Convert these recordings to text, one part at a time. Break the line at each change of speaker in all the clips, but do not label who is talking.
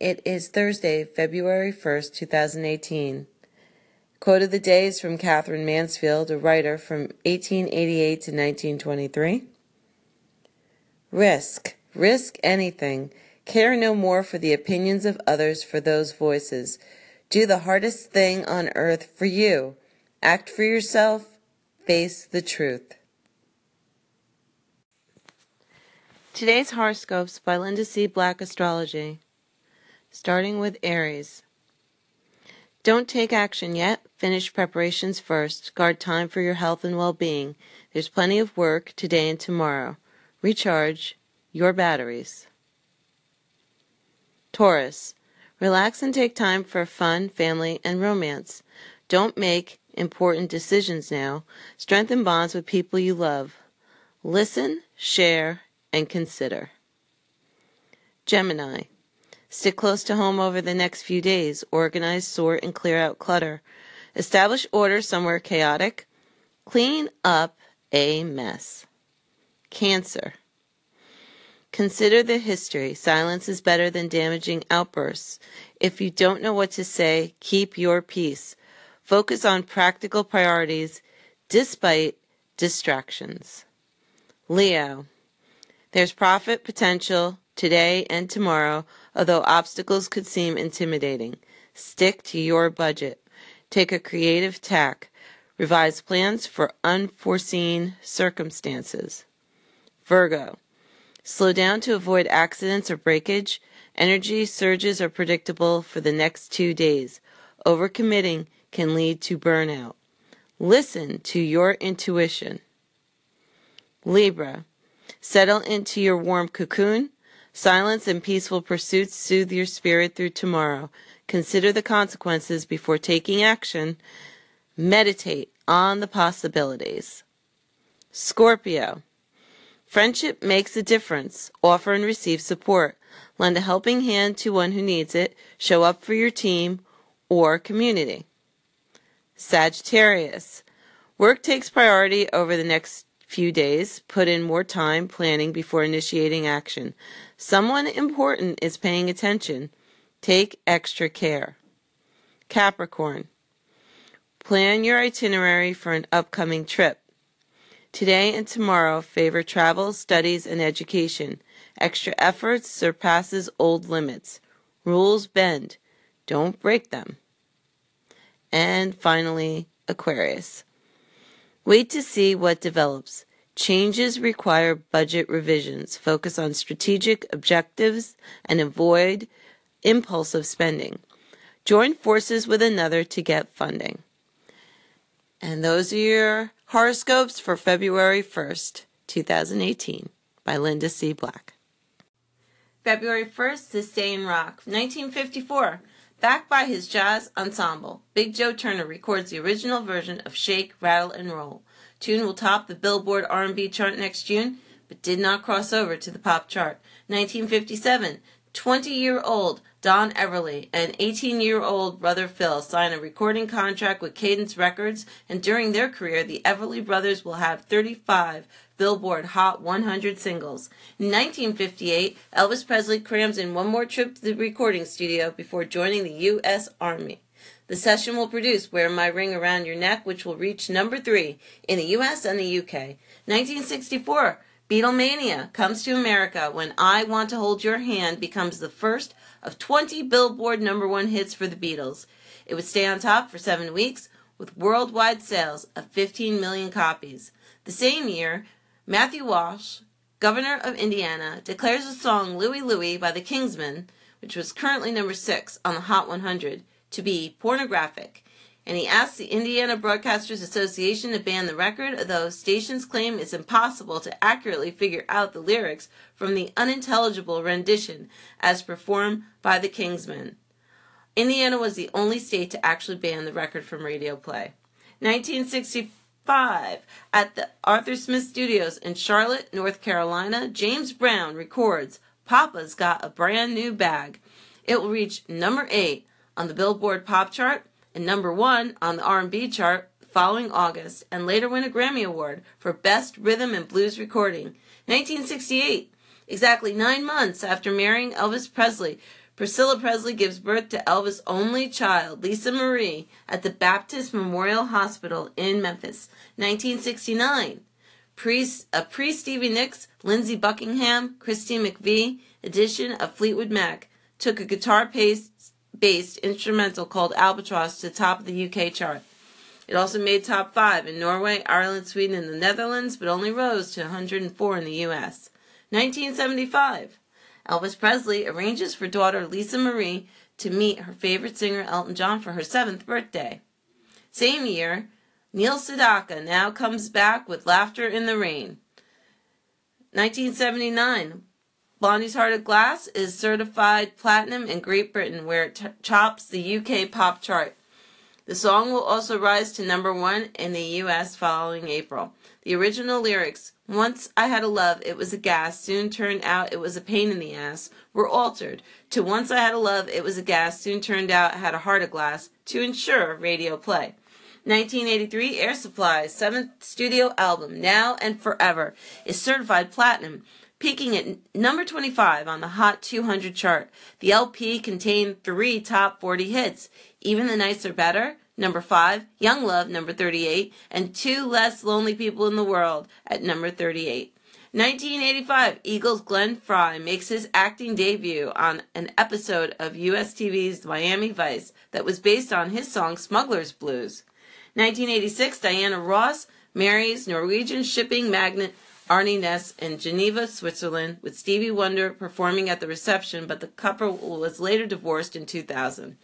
It is Thursday, February 1st, 2018. Quote of the day is from Katherine Mansfield, a writer from 1888 to 1923. Risk. Risk anything. Care no more for the opinions of others for those voices. Do the hardest thing on earth for you. Act for yourself. Face the truth. Today's horoscopes by Linda C. Black Astrology. Starting with Aries. Don't take action yet. Finish preparations first. Guard time for your health and well being. There's plenty of work today and tomorrow. Recharge your batteries. Taurus. Relax and take time for fun, family, and romance. Don't make important decisions now. Strengthen bonds with people you love. Listen, share, and consider. Gemini. Stick close to home over the next few days. Organize, sort, and clear out clutter. Establish order somewhere chaotic. Clean up a mess. Cancer. Consider the history. Silence is better than damaging outbursts. If you don't know what to say, keep your peace. Focus on practical priorities despite distractions. Leo. There's profit potential today and tomorrow, although obstacles could seem intimidating. Stick to your budget. Take a creative tack. Revise plans for unforeseen circumstances. Virgo. Slow down to avoid accidents or breakage. Energy surges are predictable for the next two days. Overcommitting can lead to burnout. Listen to your intuition. Libra. Settle into your warm cocoon. Silence and peaceful pursuits soothe your spirit through tomorrow. Consider the consequences before taking action. Meditate on the possibilities. Scorpio. Friendship makes a difference. Offer and receive support. Lend a helping hand to one who needs it. Show up for your team or community. Sagittarius. Work takes priority over the next few days, put in more time planning before initiating action. Someone important is paying attention. Take extra care. Capricorn. Plan your itinerary for an upcoming trip. Today and tomorrow favor travel, studies, and education. Extra efforts surpasses old limits. Rules bend. Don't break them. And finally, Aquarius. Wait to see what develops. Changes require budget revisions. Focus on strategic objectives and avoid impulsive spending. Join forces with another to get funding. And those are your horoscopes for February 1st, 2018 by Linda C. Black. February 1st, This Day in Rock, 1954. Backed by his jazz ensemble, Big Joe Turner records the original version of Shake, Rattle, and Roll. Tune will top the Billboard R&B chart next June, but did not cross over to the pop chart. 1957, 20-year-old Don Everly and 18-year-old brother Phil sign a recording contract with Cadence Records, and during their career, the Everly brothers will have 35 Billboard Hot 100 singles. In 1958, Elvis Presley crams in one more trip to the recording studio before joining the U.S. Army. The session will produce Wear My Ring Around Your Neck, which will reach number three in the U.S. and the U.K. 1964, Beatlemania comes to America when I Want to Hold Your Hand becomes the first of 20 Billboard number one hits for the Beatles. It would stay on top for seven weeks with worldwide sales of 15 million copies. The same year, Matthew Welsh, governor of Indiana, declares the song Louie Louie by the Kingsmen, which was currently number six on the Hot 100, to be pornographic, and he asked the Indiana Broadcasters Association to ban the record, though stations claim it's impossible to accurately figure out the lyrics from the unintelligible rendition as performed by the Kingsmen. Indiana was the only state to actually ban the record from radio play. 1964 5 at the Arthur Smith Studios in Charlotte, North Carolina, James Brown records Papa's Got a Brand New Bag. It will reach number 8 on the Billboard Pop chart and number 1 on the R&B chart following August and later win a Grammy Award for Best Rhythm and Blues Recording. 1968, exactly 9 months after marrying Elvis Presley, Priscilla Presley gives birth to Elvis' only child, Lisa Marie, at the Baptist Memorial Hospital in Memphis. 1969. Pre, a uh, pre Stevie Nicks, Lindsey Buckingham, Christine McVie edition of Fleetwood Mac took a guitar based instrumental called Albatross to top the UK chart. It also made top five in Norway, Ireland, Sweden, and the Netherlands, but only rose to 104 in the US. 1975. Elvis Presley arranges for daughter Lisa Marie to meet her favorite singer Elton John for her seventh birthday. Same year, Neil Sedaka now comes back with Laughter in the Rain. 1979, Blondie's Heart of Glass is certified platinum in Great Britain, where it t- chops the UK pop chart. The song will also rise to number one in the US following April. The original lyrics, Once I had a love, it was a gas, soon turned out it was a pain in the ass, were altered to Once I had a love, it was a gas, soon turned out had a heart of glass, to ensure radio play. 1983 Air Supply's seventh studio album, Now and Forever, is certified platinum, peaking at number 25 on the Hot 200 chart. The LP contained three top 40 hits, Even the Nights Are Better, number 5, Young Love, number 38, and Two Less Lonely People in the World at number 38. 1985, Eagles Glenn Frey makes his acting debut on an episode of US TV's Miami Vice that was based on his song Smuggler's Blues. 1986, Diana Ross marries Norwegian shipping magnate Arne Naess in Geneva, Switzerland, with Stevie Wonder performing at the reception, but the couple was later divorced in 2000.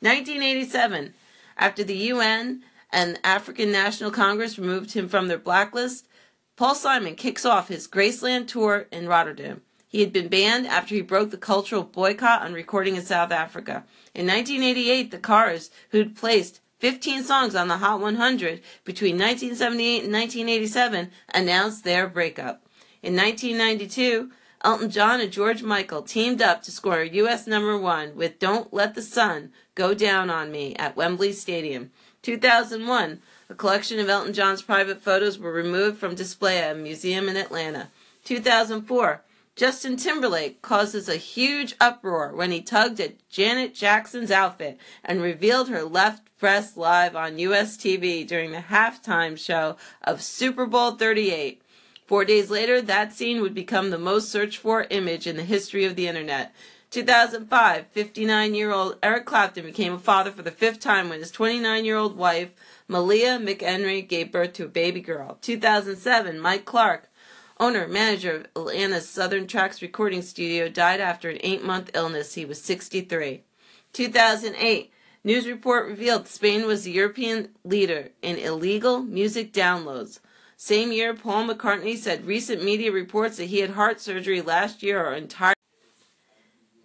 1987, after the UN and African National Congress removed him from their blacklist, Paul Simon kicks off his Graceland tour in Rotterdam. He had been banned after he broke the cultural boycott on recording in South Africa. In 1988, the Cars, who'd placed 15 songs on the Hot 100 between 1978 and 1987, announced their breakup. In 1992, Elton John and George Michael teamed up to score U.S. number one with Don't Let the Sun Go Down on Me at Wembley Stadium. 2001, a collection of Elton John's private photos were removed from display at a museum in Atlanta. 2004, Justin Timberlake causes a huge uproar when he tugged at Janet Jackson's outfit and revealed her left breast live on US TV during the halftime show of Super Bowl 38. Four days later, that scene would become the most searched for image in the history of the internet. 2005, 59 year old Eric Clapton became a father for the fifth time when his 29 year old wife, Melia McEnery, gave birth to a baby girl. 2007, Mike Clark, owner manager of Atlanta's Southern Tracks recording studio, died after an eight month illness. He was 63. 2008, news report revealed Spain was the European leader in illegal music downloads. Same year, Paul McCartney said recent media reports that he had heart surgery last year are entirely.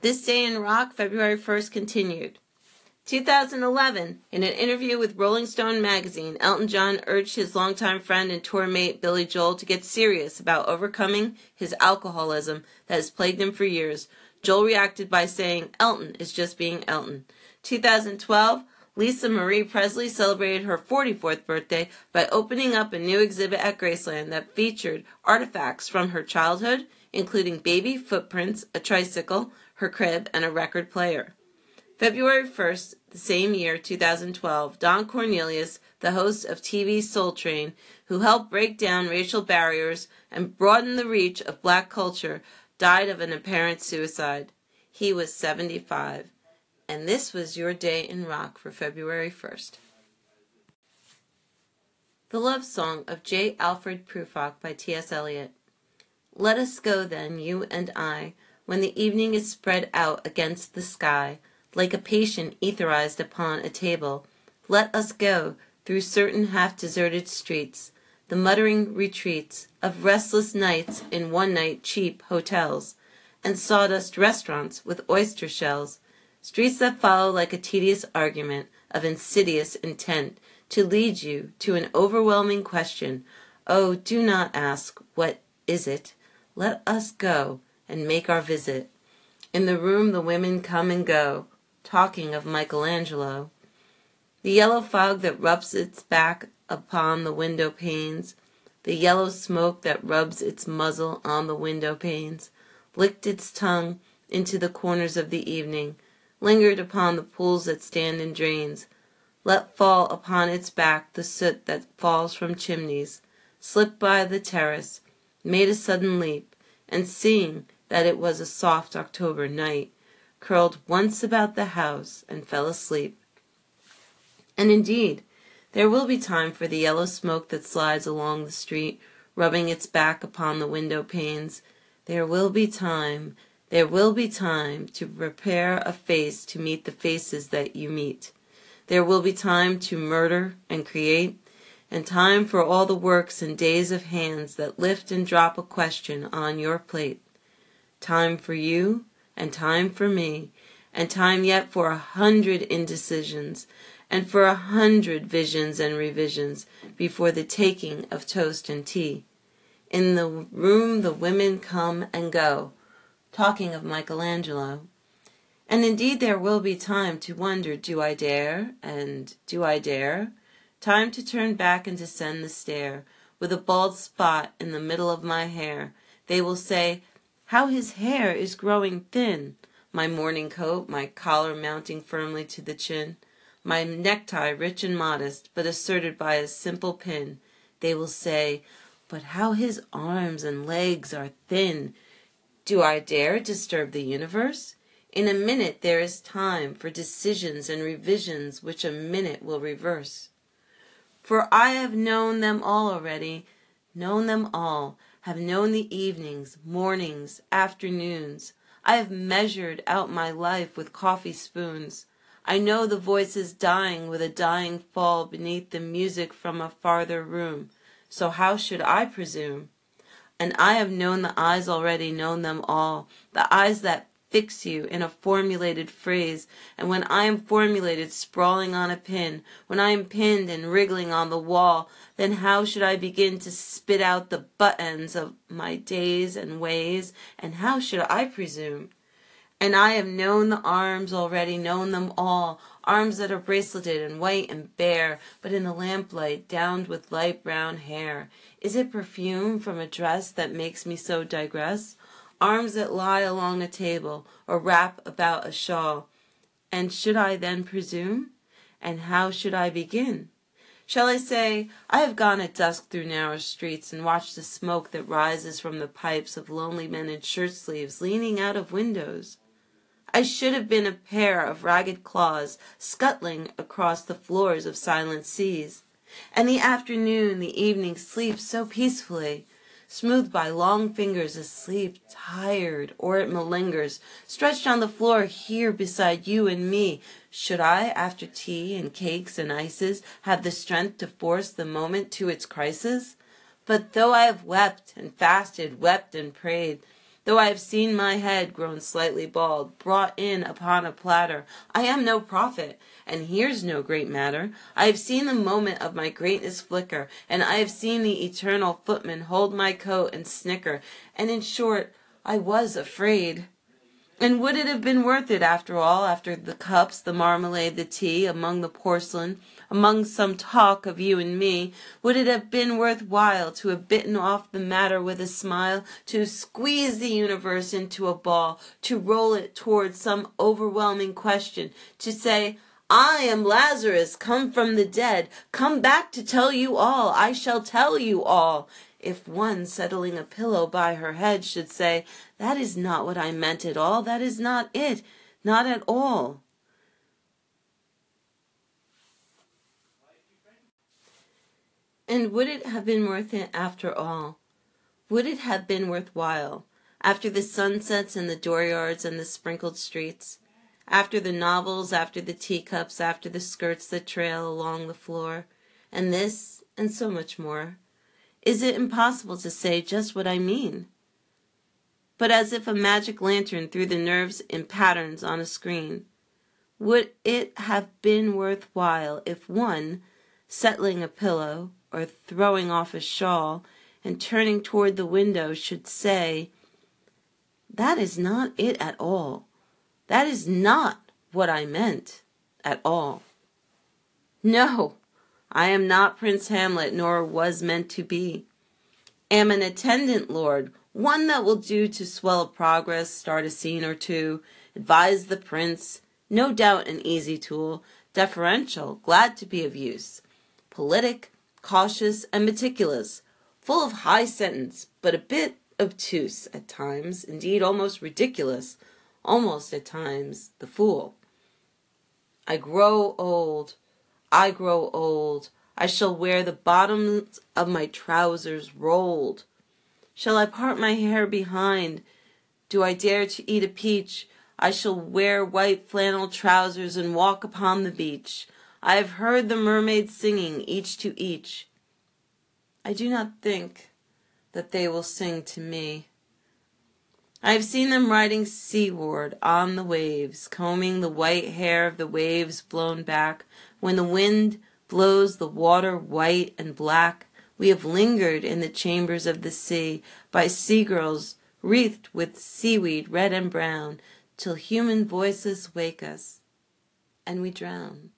This Day in Rock, February 1st, continued. 2011, in an interview with Rolling Stone magazine, Elton John urged his longtime friend and tour mate Billy Joel to get serious about overcoming his alcoholism that has plagued him for years. Joel reacted by saying, Elton is just being Elton. 2012, Lisa Marie Presley celebrated her 44th birthday by opening up a new exhibit at Graceland that featured artifacts from her childhood, including baby footprints, a tricycle, her crib, and a record player. February 1st, the same year, 2012, Don Cornelius, the host of TV Soul Train, who helped break down racial barriers and broaden the reach of black culture, died of an apparent suicide. He was 75. And this was your day in rock for February 1st. The Love Song of J. Alfred Prufrock by T.S. Eliot. Let us go then, you and I, when the evening is spread out against the sky, like a patient etherized upon a table. Let us go through certain half deserted streets, the muttering retreats of restless nights in one night cheap hotels, and sawdust restaurants with oyster shells Streets that follow like a tedious argument of insidious intent to lead you to an overwhelming question. Oh, do not ask, What is it? Let us go and make our visit. In the room the women come and go, talking of Michelangelo. The yellow fog that rubs its back upon the window panes, the yellow smoke that rubs its muzzle on the window panes, licked its tongue into the corners of the evening, lingered upon the pools that stand in drains, let fall upon its back the soot that falls from chimneys, slipped by the terrace, made a sudden leap, and seeing that it was a soft October night, curled once about the house and fell asleep. And indeed, there will be time for the yellow smoke that slides along the street, rubbing its back upon the window panes. There will be time, there will be time to prepare a face to meet the faces that you meet. There will be time to murder and create, and time for all the works and days of hands that lift and drop a question on your plate. Time for you, and time for me, and time yet for a hundred indecisions, and for a hundred visions and revisions before the taking of toast and tea. In the room the women come and go, talking of Michelangelo. And indeed there will be time to wonder, do I dare, and do I dare? Time to turn back and descend the stair, with a bald spot in the middle of my hair. They will say, how his hair is growing thin. My morning coat, my collar mounting firmly to the chin, my necktie rich and modest, but asserted by a simple pin. They will say, but how his arms and legs are thin. Do I dare disturb the universe? In a minute there is time for decisions and revisions which a minute will reverse. For I have known them all already, known them all, have known the evenings, mornings, afternoons. I have measured out my life with coffee spoons. I know the voices dying with a dying fall beneath the music from a farther room. So how should I presume? And I have known the eyes already, known them all, the eyes that fix you in a formulated phrase, and when I am formulated sprawling on a pin, when I am pinned and wriggling on the wall, then how should I begin to spit out the butt ends of my days and ways, and how should I presume? And I have known the arms already, known them all, arms that are braceleted and white and bare, but in the lamplight downed with light brown hair. Is it perfume from a dress that makes me so digress? Arms that lie along a table, or wrap about a shawl. And should I then presume? And how should I begin? Shall I say, I have gone at dusk through narrow streets and watched the smoke that rises from the pipes of lonely men in shirt sleeves leaning out of windows? I should have been a pair of ragged claws scuttling across the floors of silent seas. And the afternoon, the evening sleeps so peacefully, smoothed by long fingers asleep, tired, or it malingers, stretched on the floor here beside you and me. Should I, after tea and cakes and ices, have the strength to force the moment to its crisis? But though I have wept and fasted, wept and prayed, Though I have seen my head grown slightly bald, brought in upon a platter, I am no prophet, and here's no great matter. I have seen the moment of my greatness flicker, and I have seen the eternal footman hold my coat and snicker, and in short, I was afraid. And would it have been worth it after all, after the cups, the marmalade, the tea, among the porcelain, among some talk of you and me, would it have been worth while to have bitten off the matter with a smile, to squeeze the universe into a ball, to roll it towards some overwhelming question, to say, I am Lazarus, come from the dead, come back to tell you all, I shall tell you all, if one settling a pillow by her head should say, That is not what I meant at all, that is not it, not at all. And would it have been worth it after all? Would it have been worthwhile, after the sunsets and the dooryards and the sprinkled streets, after the novels, after the teacups, after the skirts that trail along the floor, and this and so much more? Is it impossible to say just what I mean? But as if a magic lantern threw the nerves in patterns on a screen, would it have been worth while if one, settling a pillow or throwing off a shawl and turning toward the window, should say, That is not it at all. That is not what I meant at all. No, I am not Prince Hamlet, nor was meant to be. Am an attendant lord, One that will do to swell a progress, start a scene or two, advise the prince, no doubt an easy tool, deferential, glad to be of use, politic, cautious, and meticulous, full of high sentence, but a bit obtuse at times, indeed almost ridiculous, almost at times the fool. I grow old, I grow old, I shall wear the bottoms of my trousers rolled. Shall I part my hair behind? Do I dare to eat a peach? I shall wear white flannel trousers and walk upon the beach. I have heard the mermaids singing, each to each. I do not think that they will sing to me. I have seen them riding seaward on the waves, combing the white hair of the waves blown back. When the wind blows the water white and black, we have lingered in the chambers of the sea by sea girls wreathed with seaweed red and brown, till human voices wake us and we drown.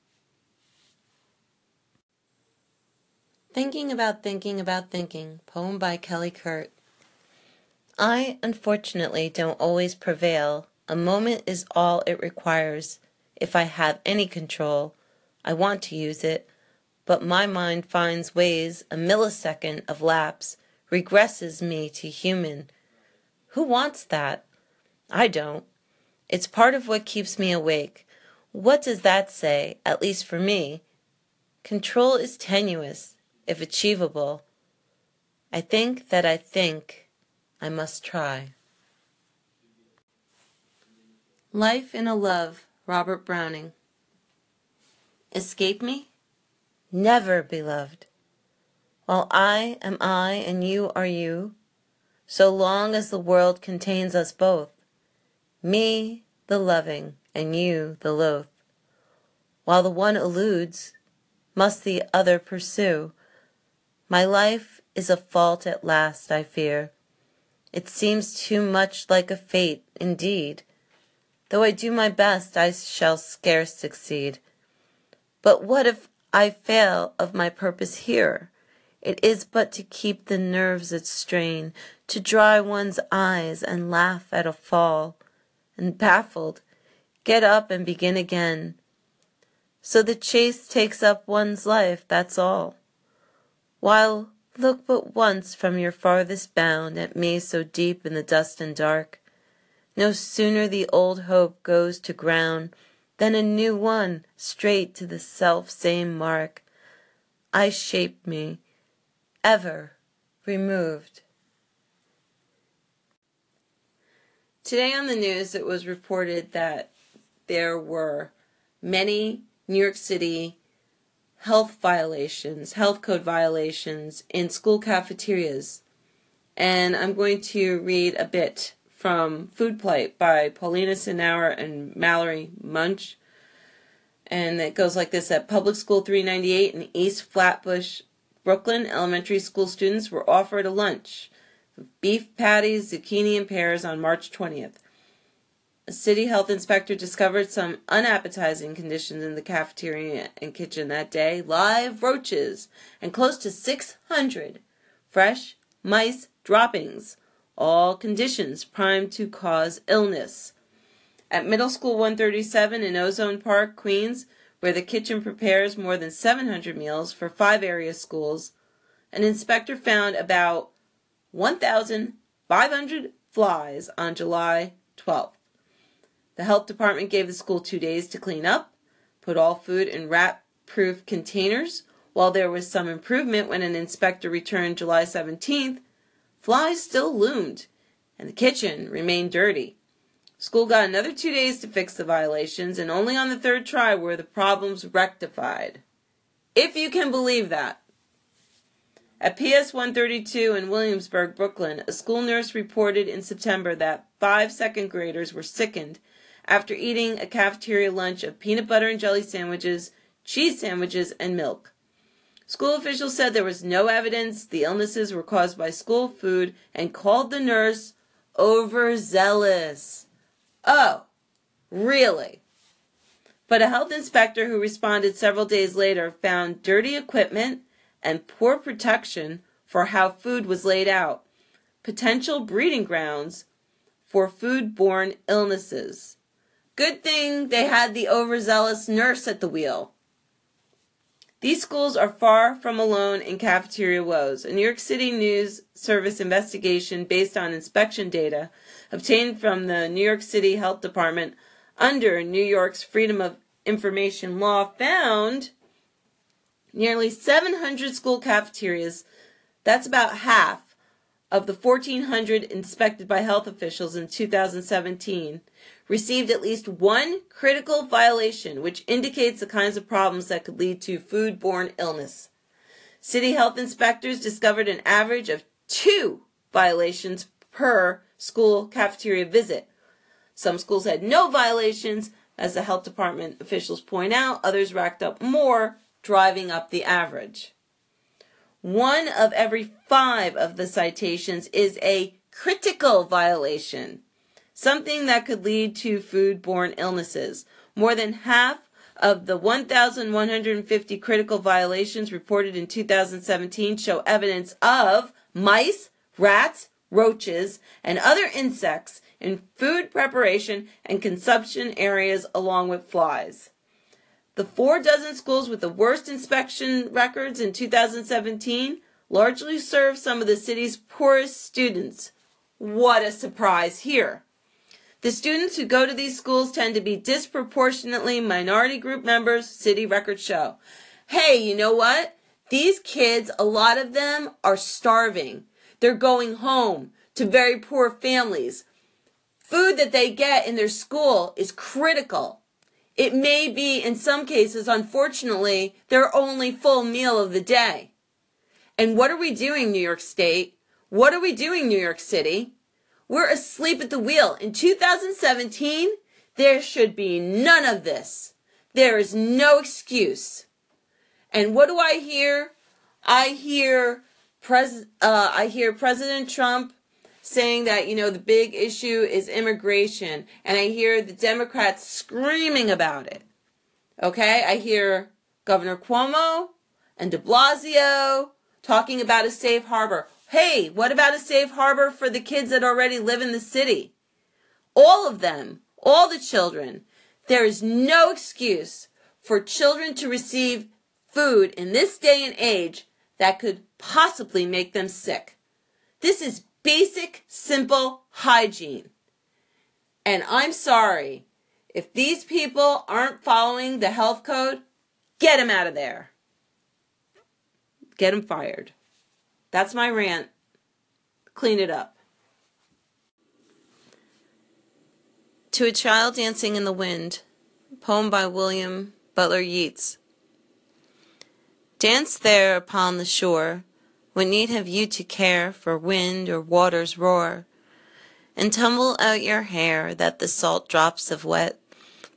Thinking about thinking about thinking, poem by Kelly Kurt. I, unfortunately, don't always prevail. A moment is all it requires. If I have any control, I want to use it, but my mind finds ways a millisecond of lapse regresses me to human. Who wants that? I don't. It's part of what keeps me awake. What does that say, at least for me? Control is tenuous, if achievable. I think that I think I must try. Life in a Love, Robert Browning. Escape me? Never, beloved. While I am I and you are you, so long as the world contains us both, me the loving and you the loath. While the one eludes, must the other pursue. My life is a fault at last, I fear it seems too much like a fate, indeed. Though I do my best, I shall scarce succeed. But what if I fail of my purpose here? It is but to keep the nerves at strain, to dry one's eyes and laugh at a fall, and baffled, get up and begin again. So the chase takes up one's life, that's all. While Look but once from your farthest bound at me so deep in the dust and dark. No sooner the old hope goes to ground than a new one straight to the self same mark. I shape me, ever removed. Today on the news, it was reported that there were many New York City health violations, health code violations in school cafeterias. And I'm going to read a bit from Food Plight by Paulina Sinauer and Mallory Munch. And it goes like this At Public School 398 in East Flatbush, Brooklyn, elementary school students were offered a lunch of beef patties, zucchini, and pears on March 20th. A city health inspector discovered some unappetizing conditions in the cafeteria and kitchen that day live roaches and close to 600 fresh mice droppings, all conditions primed to cause illness. At Middle School 137 in Ozone Park, Queens, where the kitchen prepares more than 700 meals for five area schools, an inspector found about 1,500 flies on July 12th. The health department gave the school two days to clean up, put all food in rat proof containers. While there was some improvement when an inspector returned July 17th, flies still loomed, and the kitchen remained dirty. School got another two days to fix the violations, and only on the third try were the problems rectified. If you can believe that. At PS 132 in Williamsburg, Brooklyn, a school nurse reported in September that five second graders were sickened after eating a cafeteria lunch of peanut butter and jelly sandwiches, cheese sandwiches, and milk. School officials said there was no evidence the illnesses were caused by school food and called the nurse overzealous. Oh, really? But a health inspector who responded several days later found dirty equipment and poor protection for how food was laid out. potential breeding grounds for foodborne illnesses. Good thing they had the overzealous nurse at the wheel. These schools are far from alone in cafeteria woes. A New York City News Service investigation based on inspection data obtained from the New York City Health Department under New York's Freedom of Information Law found nearly 700 school cafeterias, that's about half of the 1,400 inspected by health officials in 2017, received at least one critical violation, which indicates the kinds of problems that could lead to foodborne illness. City health inspectors discovered an average of two violations per school cafeteria visit. Some schools had no violations, as the health department officials point out, others racked up more, driving up the average. One of every five of the citations is a critical violation, something that could lead to foodborne illnesses. More than half of the 1,150 critical violations reported in 2017 show evidence of mice, rats, roaches, and other insects in food preparation and consumption areas along with flies. The four dozen schools with the worst inspection records in 2017 largely serve some of the city's poorest students. What a surprise here! The students who go to these schools tend to be disproportionately minority group members, city records show. Hey, you know what? These kids, a lot of them are starving. They're going home to very poor families. Food that they get in their school is critical. It may be, in some cases, unfortunately, their only full meal of the day. And what are we doing, New York State? What are we doing, New York City? We're asleep at the wheel. In 2017, there should be none of this. There is no excuse. And what do I hear? I hear pres- uh, I hear President Trump saying that, you know, the big issue is immigration. And I hear the Democrats screaming about it. Okay? I hear Governor Cuomo and de Blasio talking about a safe harbor. Hey, what about a safe harbor for the kids that already live in the city? All of them, all the children. There is no excuse for children to receive food in this day and age that could possibly make them sick. This is basic, simple hygiene. And I'm sorry, if these people aren't following the health code, get them out of there. Get them fired. That's my rant. Clean it up. To a Child Dancing in the Wind, poem by William Butler Yeats. Dance there upon the shore what need have you to care for wind or water's roar? And tumble out your hair that the salt drops have wet.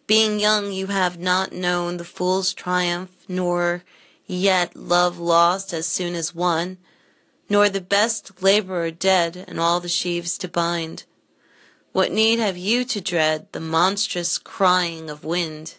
Being young, you have not known the fool's triumph, nor yet love lost as soon as won, nor the best laborer dead and all the sheaves to bind. What need have you to dread the monstrous crying of wind?